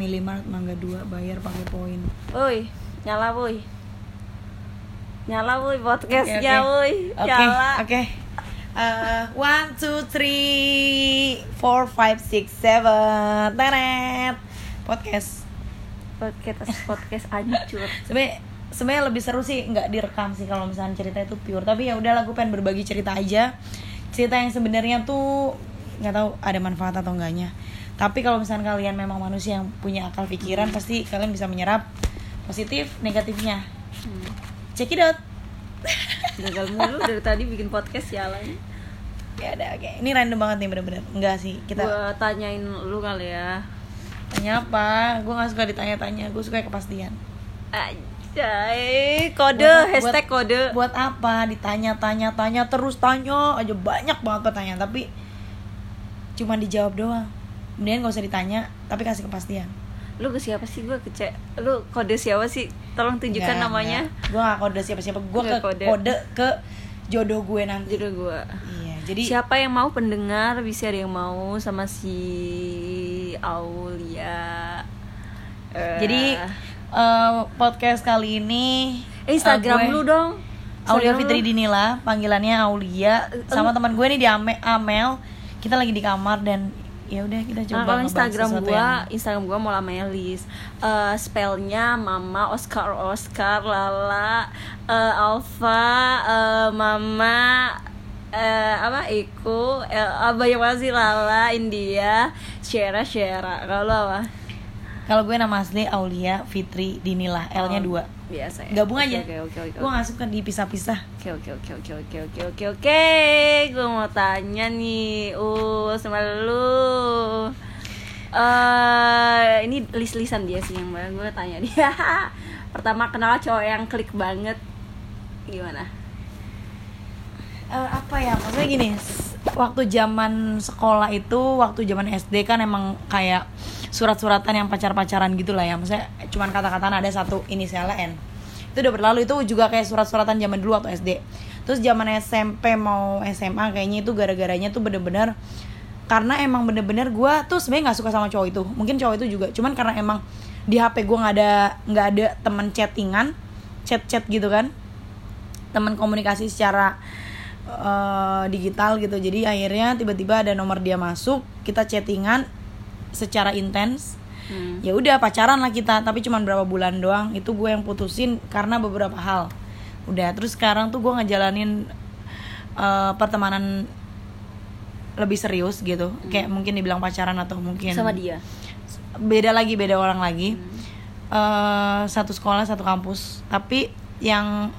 Milimart Mangga 2 bayar pakai poin. Woi, nyala woi. Nyala woi podcastnya woi. Oke, Nyala. oke. Eh, one, two, three, four, five, six, seven, tenet podcast. Podcast podcast hancur. Sebenarnya sebenarnya lebih seru sih nggak direkam sih kalau misalnya cerita itu pure. Tapi ya udahlah, gue pengen berbagi cerita aja. Cerita yang sebenarnya tuh nggak tahu ada manfaat atau enggaknya. Tapi kalau misalnya kalian memang manusia yang punya akal pikiran, pasti kalian bisa menyerap positif, negatifnya. Hmm. Check it out. Gagal mulu dari tadi bikin podcast jalan. Ya udah, oke. Ini random banget nih bener-bener. Enggak sih, kita Gua tanyain lu kali ya. tanya apa? Gue gak suka ditanya-tanya, gue suka kepastian. Anjay, kode Buat- hashtag buat- kode. Buat apa? Ditanya-tanya, tanya terus tanya aja banyak banget pertanyaan, tapi cuma dijawab doang. Kemudian gak usah ditanya, tapi kasih kepastian. Lu ke siapa sih gua kecek? Lu kode siapa sih? Tolong tunjukkan namanya. Gue gak kode siapa-siapa, gue ke kode. kode. ke jodoh gue nanti. Jodoh gua. Iya, jadi Siapa yang mau pendengar bisa ada yang mau sama si Aulia. Eh, jadi eh, podcast kali ini eh, Instagram gue- lu dong. Aulia Instagram Fitri lu. Dinila, panggilannya Aulia. Sama teman gue nih di Ame- Amel. Kita lagi di kamar dan ya udah kita Nah, coba kalau ngebahas Instagram gua, yang- Instagram gua Mola Melis. Eh, spellnya Mama Oscar Oscar Lala eh, Alfa eh, Mama eh, apa Iku eh, apa yang masih Lala India Shera Shera kalau apa Kalau gue nama asli Aulia Fitri Dinila, L-nya Oh, dua. Biasa ya Gabung aja. oke oke oke Gue gak suka dipisah-pisah. Oke oke oke oke oke oke oke oke Gue mau tanya nih Uh sama lu eh Ini list-listan dia sih yang gue tanya dia Pertama kenal cowok yang klik banget Gimana? Eh, apa ya? Maksudnya gini, waktu zaman sekolah itu, waktu zaman SD kan emang kayak surat-suratan yang pacar-pacaran gitu lah ya. Maksudnya cuman kata-kataan ada satu inisialnya N. Itu udah berlalu itu juga kayak surat-suratan zaman dulu atau SD. Terus zaman SMP mau SMA kayaknya itu gara-garanya tuh bener-bener karena emang bener-bener gue tuh sebenarnya nggak suka sama cowok itu mungkin cowok itu juga cuman karena emang di HP gue nggak ada nggak ada temen chattingan chat-chat gitu kan teman komunikasi secara eh, digital gitu. Jadi akhirnya tiba-tiba ada nomor dia masuk kita chattingan secara intens. Hmm. ya udah pacaran lah kita tapi cuman berapa bulan doang. Itu gue yang putusin karena beberapa hal. Udah terus sekarang tuh gue ngejalanin eh, pertemanan lebih serius gitu. Kayak mungkin dibilang pacaran atau mungkin Sama dia? Beda lagi beda orang lagi. Eh, satu sekolah satu kampus. Tapi yang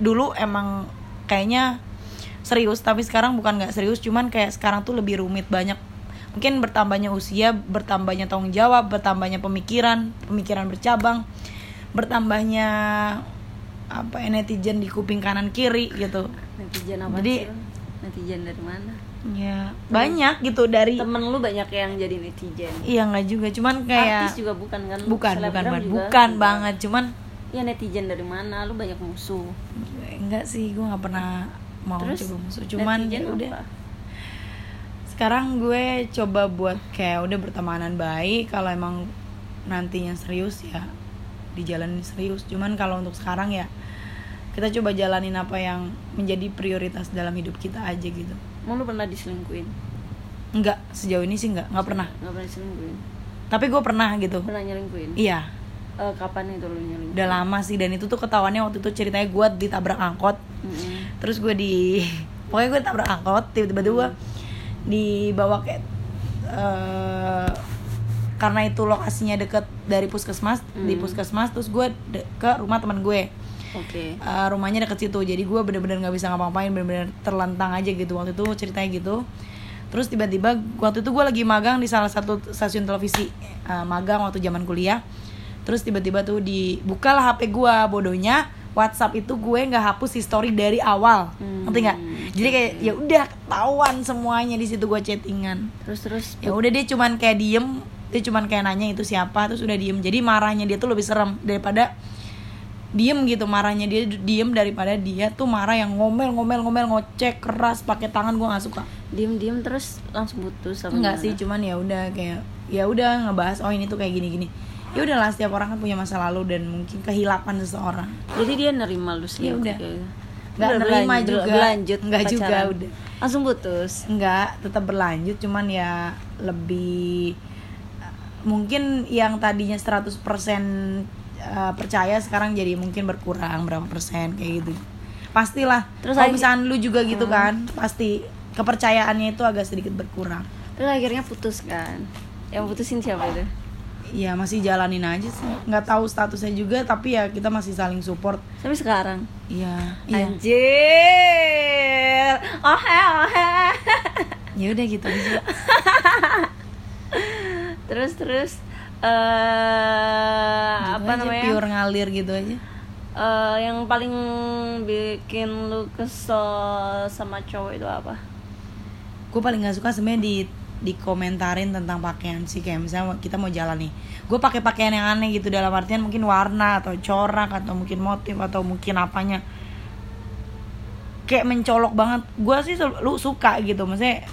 dulu emang kayaknya serius tapi sekarang bukan nggak serius cuman kayak sekarang tuh lebih rumit banyak mungkin bertambahnya usia bertambahnya tanggung jawab bertambahnya pemikiran pemikiran bercabang bertambahnya apa ya, netizen di kuping kanan kiri gitu Netizen apa Jadi-? Netizen dari mana? ya banyak gitu dari Temen lu banyak yang jadi netizen iya nggak juga cuman kayak Artis juga bukan kan? bukan bukan Selebgram bukan, juga bukan juga. banget cuman Ya netizen dari mana? Lu banyak musuh enggak sih gue nggak pernah mau Terus coba musuh cuman ya udah apa? sekarang gue coba buat kayak udah bertemanan baik kalau emang nantinya serius ya dijalanin serius cuman kalau untuk sekarang ya kita coba jalanin apa yang menjadi prioritas dalam hidup kita aja gitu Emang lu pernah diselingkuin? enggak sejauh ini sih enggak nggak pernah Gak pernah diselingkuhin tapi gue pernah gitu Pernah nyelingkuhin? iya Eh, kapan itu lu nyelingkuhin? udah lama sih dan itu tuh ketahuannya waktu itu ceritanya gue ditabrak angkot Mm-mm. Terus gue di pokoknya gue tabrak angkot tiba-tiba tuh gue dibawa kayak eh, karena itu lokasinya deket dari puskesmas di Hmm. puskesmas terus gue de- ke rumah teman gue. Oke. Eh, rumahnya deket situ jadi gue bener-bener nggak bisa ngapa-ngapain bener-bener terlentang aja gitu waktu itu ceritanya gitu. Terus tiba-tiba waktu itu gue lagi magang di salah satu stasiun televisi Eh, magang waktu zaman kuliah. Terus tiba-tiba tuh dibukalah HP gue bodohnya WhatsApp itu gue nggak hapus history dari awal. Hmm, ngerti nggak? Jadi kayak ya udah ketahuan semuanya di situ gue chattingan. Terus terus ya udah dia cuman kayak diem dia cuman kayak nanya itu siapa terus udah diem. Jadi marahnya dia tuh lebih serem daripada diem gitu. Marahnya dia diem daripada dia tuh marah yang ngomel ngomel ngomel ngocek keras pakai tangan gue nggak suka. Diem diem terus langsung putus sama gimana? sih cuman ya udah kayak ya udah ngebahas oh ini tuh kayak gini gini ya udahlah setiap orang kan punya masa lalu dan mungkin kehilapan seseorang. Jadi dia nerima lu sih Ya udah. Nggak nerima berlanjut- juga. berlanjut Nggak juga, udah. langsung putus? Enggak tetap berlanjut cuman ya lebih mungkin yang tadinya 100% eh, percaya sekarang jadi mungkin berkurang berapa persen kayak gitu. Pastilah Terus kalau misalnya lu juga gitu kan pasti kepercayaannya itu agak sedikit berkurang. Terus akhirnya putus kan? Yang putusin siapa itu ya masih jalanin aja sih. Nggak tahu statusnya juga tapi ya kita masih saling support. Sampai sekarang? Iya iya. Anjir. Oh oh ya udah gitu aja. Terus terus eh Gitu apa aja, namanya? pure ngalir gitu aja. Eh, yang paling bikin lu kesel sama cowok itu apa? Gue paling nggak suka sebenarnya di dikomentarin tentang pakaian sih kayak misalnya kita mau jalan nih gue pakai pakaian yang aneh gitu dalam artian mungkin warna atau corak atau mungkin motif atau mungkin apanya. Kayak mencolok banget. Gue sih lu suka gitu. Maksudnya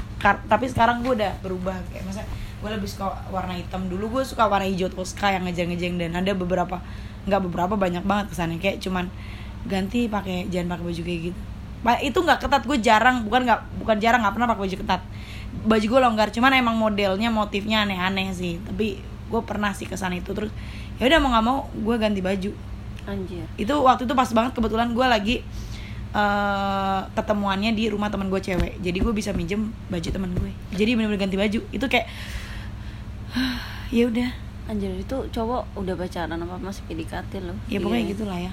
tapi sekarang gue udah berubah. Kayak maksudnya gue lebih suka warna hitam. Dulu gue suka warna hijau toska yang ngejeng-ngejeng dan ada beberapa nggak beberapa banyak banget kesannya. Kayak cuman ganti pakai jangan pakai baju kayak gitu. Itu nggak ketat. Gue jarang bukan nggak bukan jarang nggak pernah pakai baju ketat baju gue longgar cuman emang modelnya motifnya aneh-aneh sih. Tapi gue pernah sih kesan itu terus ya udah mau nggak mau gue ganti baju. Anjir. Itu waktu itu pas banget kebetulan gue lagi eh ketemuannya di rumah teman gue cewek. Jadi gue bisa minjem baju teman gue. Jadi bener-bener ganti baju. Itu kayak ya udah. Anjir itu cowok udah pacaran apa masih PDKT loh. Ya pokoknya Iya. gitu lah ya.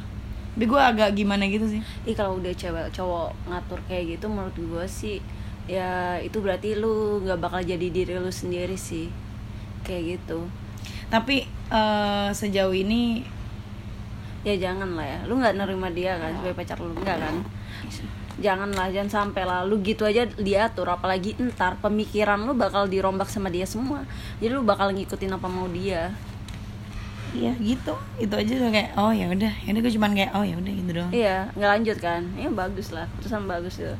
Tapi gue agak gimana gitu sih. Ih kalau udah cewek cowok ngatur kayak gitu menurut gue sih ya itu berarti lu nggak bakal jadi diri lu sendiri sih. Kayak gitu. Tapi eh, sejauh ini ya jangan lah ya. Lu nggak nerima dia kan sebagai pacar lu? Enggak kan? Jangan lah jangan sampai lah. Lu gitu aja diatur. Apalagi entar pemikiran lu bakal dirombak sama dia semua. Jadi lu bakal ngikutin apa mau dia. Ya gitu. Itu aja tuh kayak oh ya udah. Ya udah gue cuman kayak oh ya udah gitu doang. Iya nggak lanjut kan? Ya bagus lah. Keputusan bagus itu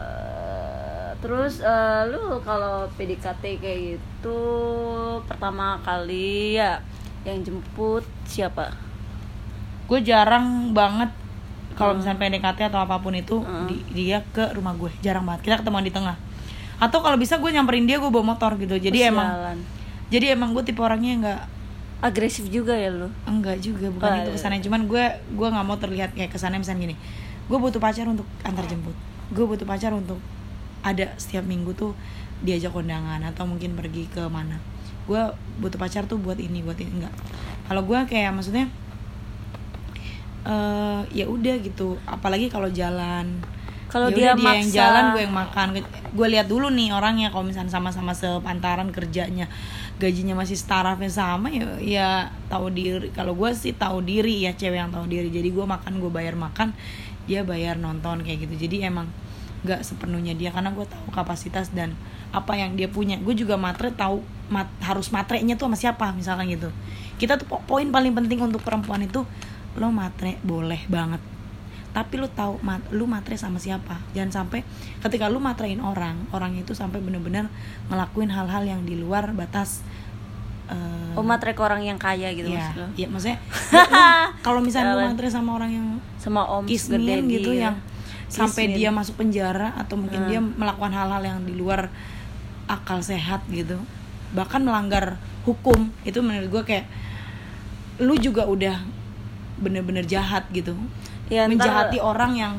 Eh, terus eh, lu kalau PDKT kayak gitu pertama kali ya yang jemput siapa? Gue jarang banget kalau Hmm. misalnya PDKT atau apa pun itu Hmm. di- dia ke rumah gue. Jarang banget. Kita ketemuan di tengah. Atau kalau bisa gue nyamperin dia gue bawa motor gitu. Jadi emang jadi emang gue tipe orangnya nggak agresif juga ya lu? Enggak juga. Bukan Oh, itu iya. kesannya. cuman gue gue nggak mau terlihat kayak kesannya misalnya gini. Gue butuh pacar untuk antar jemput gue butuh pacar untuk ada setiap minggu tuh diajak kondangan atau mungkin pergi ke mana. Gue butuh pacar tuh buat ini buat ini enggak. Kalau gue kayak maksudnya eh ya udah gitu. Apalagi kalau jalan. Kalau Ya dia yang maksa- jalan gue yang makan. Gue lihat dulu nih orangnya kalau misalnya sama-sama sepantaran kerjanya gajinya masih starafnya sama ya ya tahu diri. Kalau gue sih tahu diri ya cewek yang tahu diri. Jadi gue makan gue bayar makan dia bayar nonton kayak gitu. Jadi emang nggak sepenuhnya dia karena gue tahu kapasitas dan apa yang dia punya. Gue juga matre tahu mat- harus matrenya tuh sama siapa misalkan gitu. Kita tuh po- poin paling penting untuk perempuan itu lo matre boleh banget. Tapi lu tahu mat, lu matre sama siapa. Jangan sampai ketika lu matrein orang orang itu sampai bener-bener ngelakuin hal-hal yang di luar batas eh, oh matre ke orang yang kaya gitu ya, maksud lu ya maksudnya ya lu- kalau misalnya lu matre sama orang yang sama om kismin gitu ya. yang sampai Kismin. dia masuk penjara atau mungkin Hmm. dia melakukan hal-hal yang di luar akal sehat gitu bahkan melanggar hukum itu menurut gue kayak lu juga udah bener-bener jahat gitu Ya, ntar- menjahati orang yang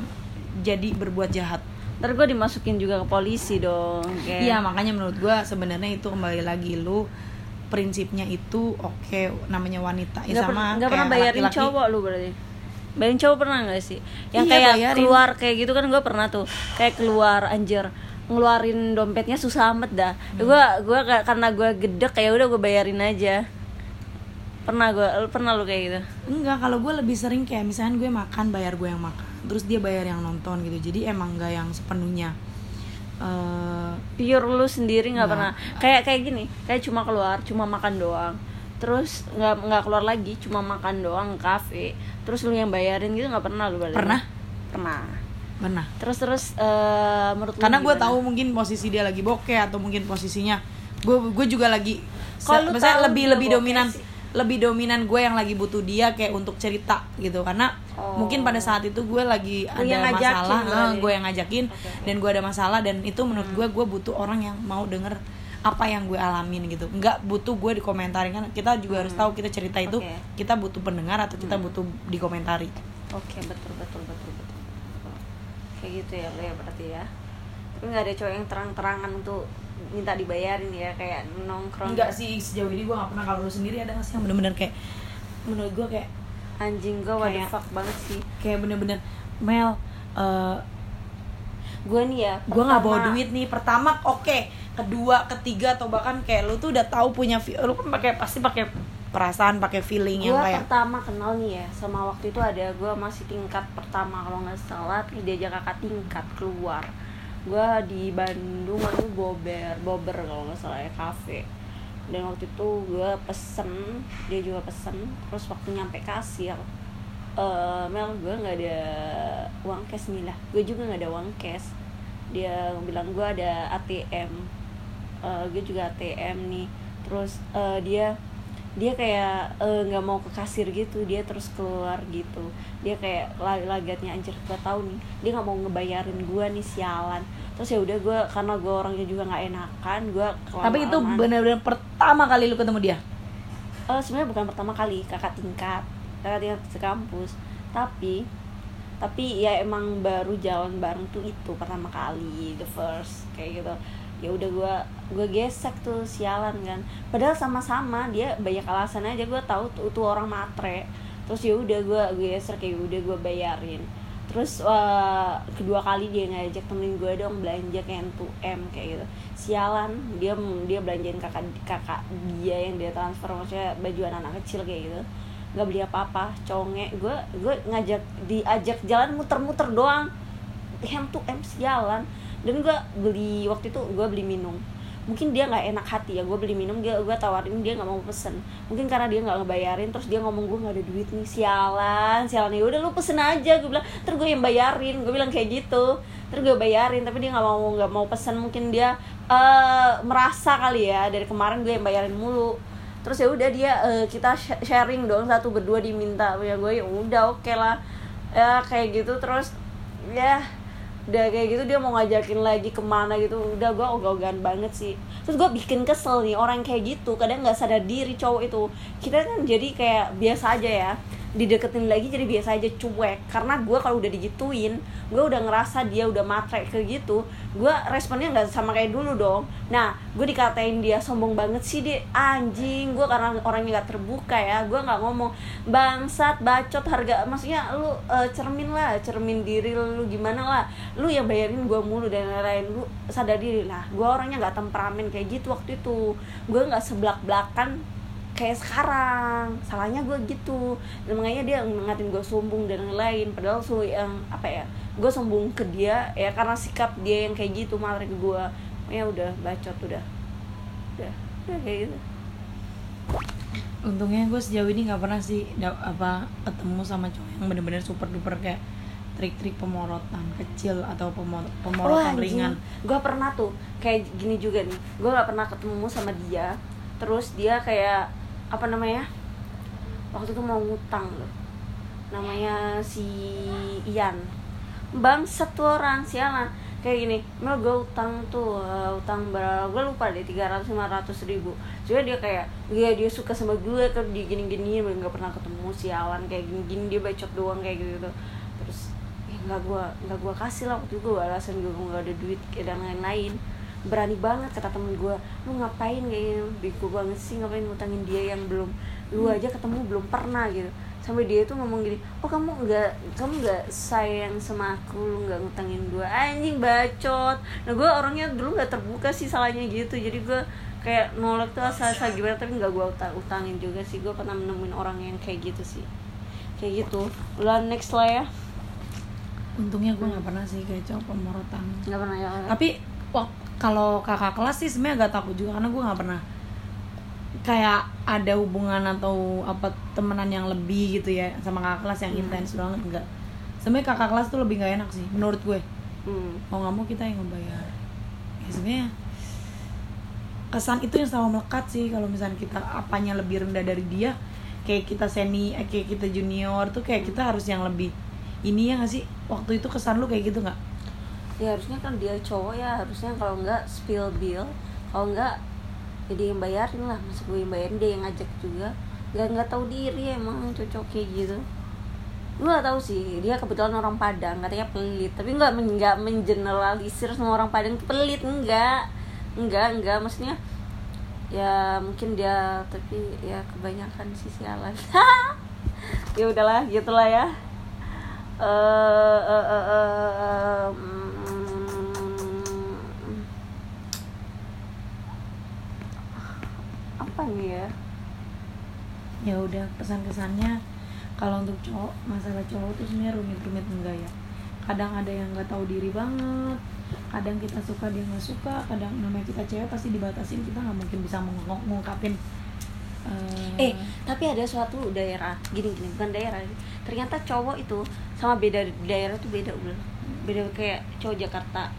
jadi berbuat jahat ntar gue dimasukin juga ke polisi dong Iya makanya menurut gua sebenarnya itu kembali lagi lu prinsipnya itu oke namanya wanita ya nggak sama nggak kayak pernah bayarin laki-laki. cowok lu berarti? Bayarin cowok pernah nggak sih? Yang Iya, kayak bayarin. keluar kayak gitu kan gue pernah tuh. Kayak keluar anjir ngeluarin dompetnya susah amat dah. Hmm. gue gua karena gue gedek ya udah gue bayarin aja. Pernah gue pernah lu kayak gitu? Enggak kalau gue lebih sering kayak misalnya gue makan bayar gue yang makan. Terus dia bayar yang nonton gitu. Jadi emang nggak yang sepenuhnya eh pure lu sendiri nggak Nggak. pernah kayak kayak gini kayak cuma keluar cuma makan doang terus nggak nggak keluar lagi cuma makan doang kafe terus lu yang bayarin gitu nggak pernah lu balik Pernah. pernah Pernah. terus terus eh, menurut Karena gue tahu mungkin posisi dia lagi bokeh atau mungkin posisinya gue gue juga lagi Kalau lebih lebih dominan sih. Lebih dominan gue yang lagi butuh dia kayak untuk cerita gitu karena Oh. mungkin pada saat itu gue lagi yang ada ngajakin masalah eh, gue yang ngajakin oke. dan gue ada masalah dan itu menurut Hmm. gue gue butuh orang yang mau denger apa yang gue alamin gitu nggak butuh gue dikomentarin kan kita juga harus tahu kita cerita itu Hmm. Hmm. kita butuh pendengar atau kita butuh dikomentari oke betul betul betul betul kayak gitu ya lu ya berarti ya tapi nggak ada cowok yang terang-terangan untuk minta dibayarin ya kayak nongkrong. Enggak sih sejauh ini gue gak pernah kalau lu sendiri ada nggak sih yang bener-bener kayak menurut gue kayak anjing gue what the fuck banget sih. Kayak bener-bener Mel eh gue nih ya gue nggak bawa duit nih. Pertama oke. Kedua ketiga atau bahkan kayak lu tuh udah tahu punya lu kan pakai pasti pakai perasaan pakai feeling yang gue kayak pertama kenal nih ya sama waktu itu ada gue masih tingkat pertama. Kalau nggak salah diajak kakak tingkat keluar gue di Bandung itu bober bober kalau nggak salah ya kafe dan waktu itu gue pesen dia juga pesen terus waktu nyampe kasir eh Mel gue nggak ada uang cash nih lah. Gue juga nggak ada uang cash. Dia bilang gue ada ATM Eh, gue juga ATM nih. Terus eh, dia dia kayak eh, nggak mau ke kasir gitu dia terus keluar gitu. Dia kayak lag- lagatnya anjir gue tahu nih dia nggak mau ngebayarin gue nih sialan. Terus ya udah gue karena gue orangnya juga nggak enakan gue tapi itu bener-bener pertama kali lu ketemu dia? Eh, sebenarnya bukan pertama kali kakak tingkat kakak tingkat sekampus. Tapi tapi ya emang baru jalan bareng tuh itu pertama kali the first kayak gitu ya udah gua gue gesek tuh sialan kan. Padahal sama-sama dia banyak alasan aja. Gue tahu tuh, tuh orang matre. Terus ya udah gue gue gesek kayak udah gue bayarin. Terus eh, kedua kali dia ngajak temenin gue dong belanja kayak M 2M kayak gitu. Sialan dia dia belanjain kakak kakak dia yang dia transfer maksudnya baju anak-anak kecil kayak gitu. Nggak beli apa-apa conge. Gue gue ngajak diajak jalan muter-muter doang. M 2M sialan dan gue beli waktu itu gue beli minum. Mungkin dia nggak enak hati ya gue beli minum dia gue tawarin dia nggak mau pesen. Mungkin karena dia nggak ngebayarin terus dia ngomong gue nggak ada duit nih sialan sialan. Ya udah lu pesen aja gue bilang. Terus gue yang bayarin gue bilang kayak gitu. Terus gue bayarin tapi dia nggak mau nggak mau pesen. Mungkin dia eh merasa kali ya dari kemarin gue yang bayarin mulu. Terus ya udah dia eh, kita sh- sharing dong satu berdua diminta. Ya gue ya udah oke lah. Ya kayak gitu terus ya udah kayak gitu dia mau ngajakin lagi ke mana gitu. Udah gue ogah-ogahan banget sih. Terus gue bikin kesel nih orang kayak gitu. Kadang nggak sadar diri cowok itu. Kita kan jadi kayak biasa aja ya dideketin lagi jadi biasa aja cuek. Karena gue kalau udah digituin gue udah ngerasa dia udah matre kayak gitu gue responnya nggak sama kayak dulu dong. Nah gue dikatain dia sombong banget sih dia anjing gue karena orangnya nggak terbuka ya gue nggak ngomong bangsat bacot harga maksudnya lu eh, cermin lah cermin diri lu, lu gimana lah. Lu yang bayarin gue mulu dan lain-lain lu sadar diri. Lah gue orangnya nggak temperamen kayak gitu waktu itu. Gue nggak seblak belakan kayak sekarang. Salahnya gue gitu. Dan makanya dia ngatin gue sombong dan lain-lain. Padahal su yang apa ya gue sombong ke dia ya karena sikap dia yang kayak gitu malah ke gue ya udah bacot udah. Udah udah kayak gitu. Untungnya gue sejauh ini nggak pernah sih apa ketemu sama cowok yang bener-bener super duper kayak trik-trik pemorotan kecil atau pemor- pemorotan ringan. Gue pernah tuh kayak gini juga nih. Gue nggak pernah ketemu sama dia. Terus dia kayak apa namanya waktu itu mau ngutang loh. Namanya si Ian. Bang satu orang sialan. Kayak gini Mel gue utang tuh eh, utang berapa gue lupa deh 300 500 ribu. Jadi dia kayak dia dia suka sama gue kan dia gini gini nggak pernah ketemu sialan kayak gini gini dia bacot doang kayak gitu terus ya nggak gue nggak gue kasih lah waktu itu gue alasan gue nggak ada duit dan lain-lain berani banget kata temen gue lu ngapain kayak bego banget sih ngapain ngutangin dia yang belum? Lu aja ketemu belum pernah gitu. Sampai dia tuh ngomong gini oh kamu nggak kamu nggak sayang sama aku lu nggak ngutangin gue anjing bacot. Nah gue orangnya dulu nggak terbuka sih salahnya gitu. Jadi gue kayak nolak tuh asal-asal gimana tapi nggak gue utang utangin juga sih. Gue pernah menemuin orang yang kayak gitu sih. Kayak gitu. Lah next lah ya. Untungnya gue nggak pernah sih kayak cowok pemorotan. Nggak pernah ya tapi wak- kalau kakak kelas sih sebenarnya agak takut juga karena gue nggak pernah kayak ada hubungan atau apa temenan yang lebih gitu ya sama kakak kelas yang Hmm. intens banget enggak sebenarnya kakak kelas tuh lebih nggak enak sih menurut gue. Hmm. mau nggak mau kita yang ngebayar. Ya sebenarnya kesan itu yang selalu melekat sih kalau misalnya kita apanya lebih rendah dari dia kayak kita seni eh, kayak kita junior tuh kayak kita harus yang lebih ini ya nggak sih? Waktu itu kesan lu kayak gitu nggak ya harusnya kan dia cowok ya harusnya kalau enggak spill bill kalau enggak jadi yang bayarin lah masa gue yang bayarin dia yang ngajak juga. Nggak nggak tahu diri emang cocok kayak gitu. Gue nggak tahu sih dia kebetulan orang Padang katanya pelit. Tapi nggak nggak mengeneralisir semua orang Padang pelit enggak enggak enggak maksudnya ya mungkin dia tapi ya kebanyakan sih sialan ya udahlah gitulah ya. Eh eh, eh, eh, mm, apa nih ya? Ya udah pesan kesannya kalau untuk cowok masalah cowok tuh sebenarnya rumit-rumit enggak ya? Kadang ada yang nggak tahu diri banget kadang kita suka dia nggak suka kadang namanya kita cewek pasti dibatasin kita nggak mungkin bisa meng- mengungkapin eh. Tapi ada suatu daerah gini gini bukan daerah ternyata cowok itu sama beda daerah tuh beda udah. Beda kayak cowok Jakarta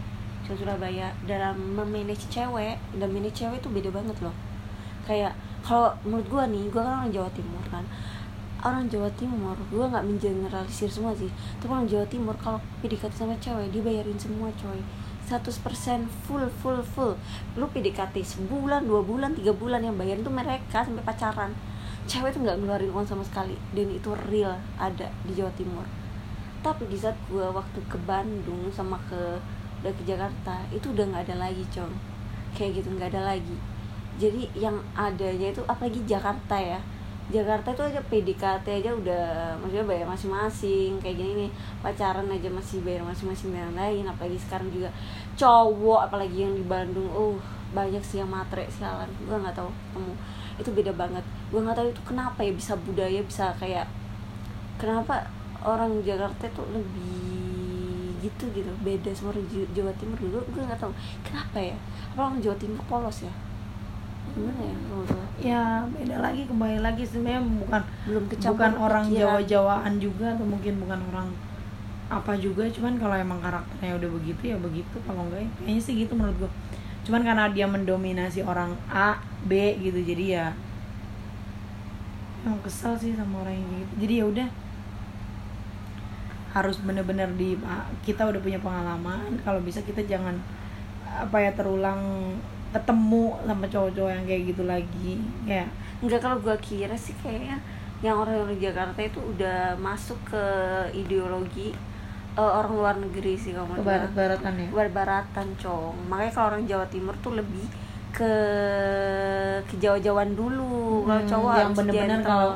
cowok Surabaya dalam memanage cewek dan manage cewek itu beda banget loh kayak kalau menurut gua nih gua kan orang Jawa Timur kan. Orang Jawa Timur gua nggak mengeneralisir semua sih. Tapi orang Jawa Timur kalau PDKT sama cewek dibayarin semua coy. 100% full full full. Lu PDKT sebulan dua bulan tiga bulan yang bayarin tuh mereka sampai pacaran. Cewek tuh nggak ngeluarin uang sama sekali. Dan itu real ada di Jawa Timur. Tapi di saat gua waktu ke Bandung sama ke udah ke Jakarta itu udah nggak ada lagi cong. Kayak gitu nggak ada lagi jadi yang adanya itu apalagi Jakarta ya. Jakarta itu aja PDKT aja udah maksudnya bayar masing-masing kayak gini nih. Pacaran aja masih bayar masing-masing dan lain apalagi sekarang juga cowok apalagi yang di Bandung uh banyak sih yang matre sialan. Gue nggak tahu kamu itu beda banget. Gue nggak tahu itu kenapa ya bisa budaya bisa kayak kenapa orang Jakarta tuh lebih gitu gitu. Beda sama orang Jawa Timur dulu gue nggak tahu. Kenapa ya? Apa orang Jawa Timur polos ya gimana ya ya beda lagi kembali lagi sebenarnya bukan belum bukan orang pikiran. Jawa-Jawaan juga atau mungkin bukan orang apa juga cuman kalau emang karakternya udah begitu ya begitu. Kalau enggak ya kayaknya sih gitu menurut gue cuman karena dia mendominasi orang A B gitu jadi ya emang kesel sih sama orang yang gitu. Jadi ya udah harus bener-bener di kita udah punya pengalaman. Kalau bisa kita jangan apa ya terulang ketemu sama cowok-cowok yang kayak gitu lagi kayak Enggak kalau gue kira sih kayaknya yang orang-orang Jakarta itu udah masuk ke ideologi eh, orang luar negeri sih kalau ke barat-baratan ya? Barat-baratan cong. Makanya kalau orang Jawa Timur tuh lebih ke ke Jawa-Jawaan dulu. Kalau Hmm, cowok yang bener-bener kalau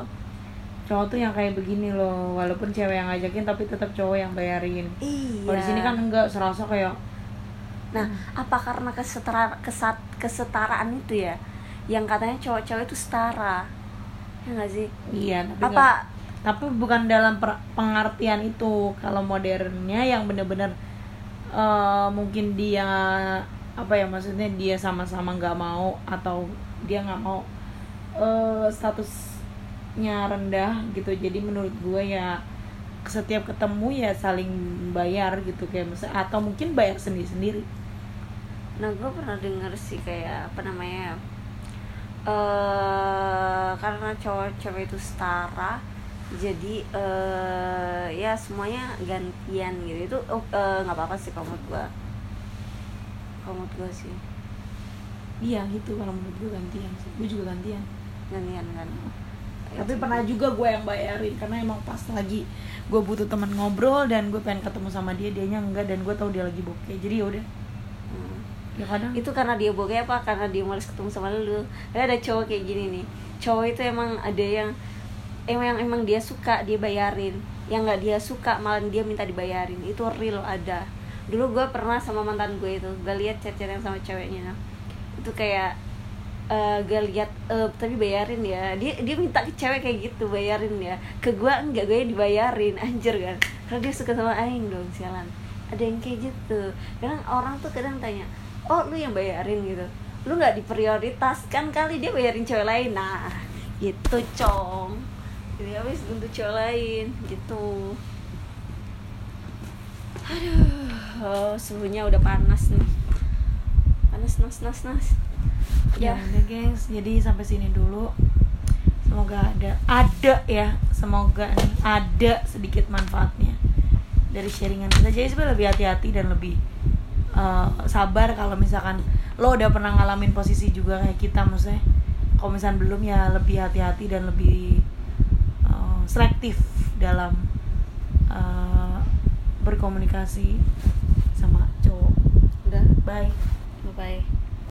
cowok tuh yang kayak begini loh. Walaupun cewek yang ngajakin tapi tetap cowok yang bayarin. Iya kalau di sini kan enggak serasa kayak nah apa karena kesetara kesat kesetaraan itu ya? Yang katanya cowok-cowok itu setara. Ya nggak sih? Iya tapi apa nggak- tapi bukan dalam per- pengertian itu. Kalau modernnya yang bener-bener eh, mungkin dia apa ya maksudnya dia sama-sama nggak mau atau dia nggak mau eh, statusnya rendah gitu. Jadi menurut gue ya setiap ketemu ya saling bayar gitu. Kayak misalnya atau mungkin bayar sendiri-sendiri Nah gue pernah denger sih kayak apa namanya eh karena cowok-cowok itu setara jadi eh ya semuanya gantian gitu. Itu oh, eh, nggak apa-apa sih kalau menurut gue kalau menurut gue sih. Iya gitu kalau menurut gue gantian sih. Gue juga gantian. Gantian kan? Ya, tapi sih. pernah juga gue yang bayarin karena emang pas lagi gue butuh teman ngobrol dan gue pengen ketemu sama dia dianya enggak dan gue tahu dia lagi bokeh. Jadi yaudah. Ya kadang. Itu karena dia bokeh apa karena dia males ketemu sama lu. Ada cowok kayak gini nih. Cowok itu emang ada yang emang emang dia suka dia bayarin. Yang nggak dia suka malah dia minta dibayarin. Itu real ada. Dulu gue pernah sama mantan gue itu gue lihat chat yang sama ceweknya. Itu kayak eh gue lihat eh, tapi bayarin ya. Dia dia minta ke cewek kayak gitu bayarin ya. Ke gue enggak gue dibayarin. Anjir kan. Karena dia suka sama aing dong sialan. Ada yang kayak gitu. Kadang orang tuh kadang tanya oh lu yang bayarin gitu. Lu nggak diprioritaskan kali dia bayarin cewek lain. Nah gitu cong. Jadi habis untuk cewek lain gitu. Aduh oh, suhunya udah panas nih. Panas nas nas nas. Ya udah gengs. Jadi sampai sini dulu. Semoga ada ada ya semoga nih ada sedikit manfaatnya dari sharingan kita. Jadi sebenarnya lebih hati-hati dan lebih uh, sabar kalau misalkan lo udah pernah ngalamin posisi juga kayak kita maksudnya. Kalau misalkan belum ya lebih hati-hati dan lebih uh, selektif dalam uh, berkomunikasi sama cowok. Udah. Bye. Bye bye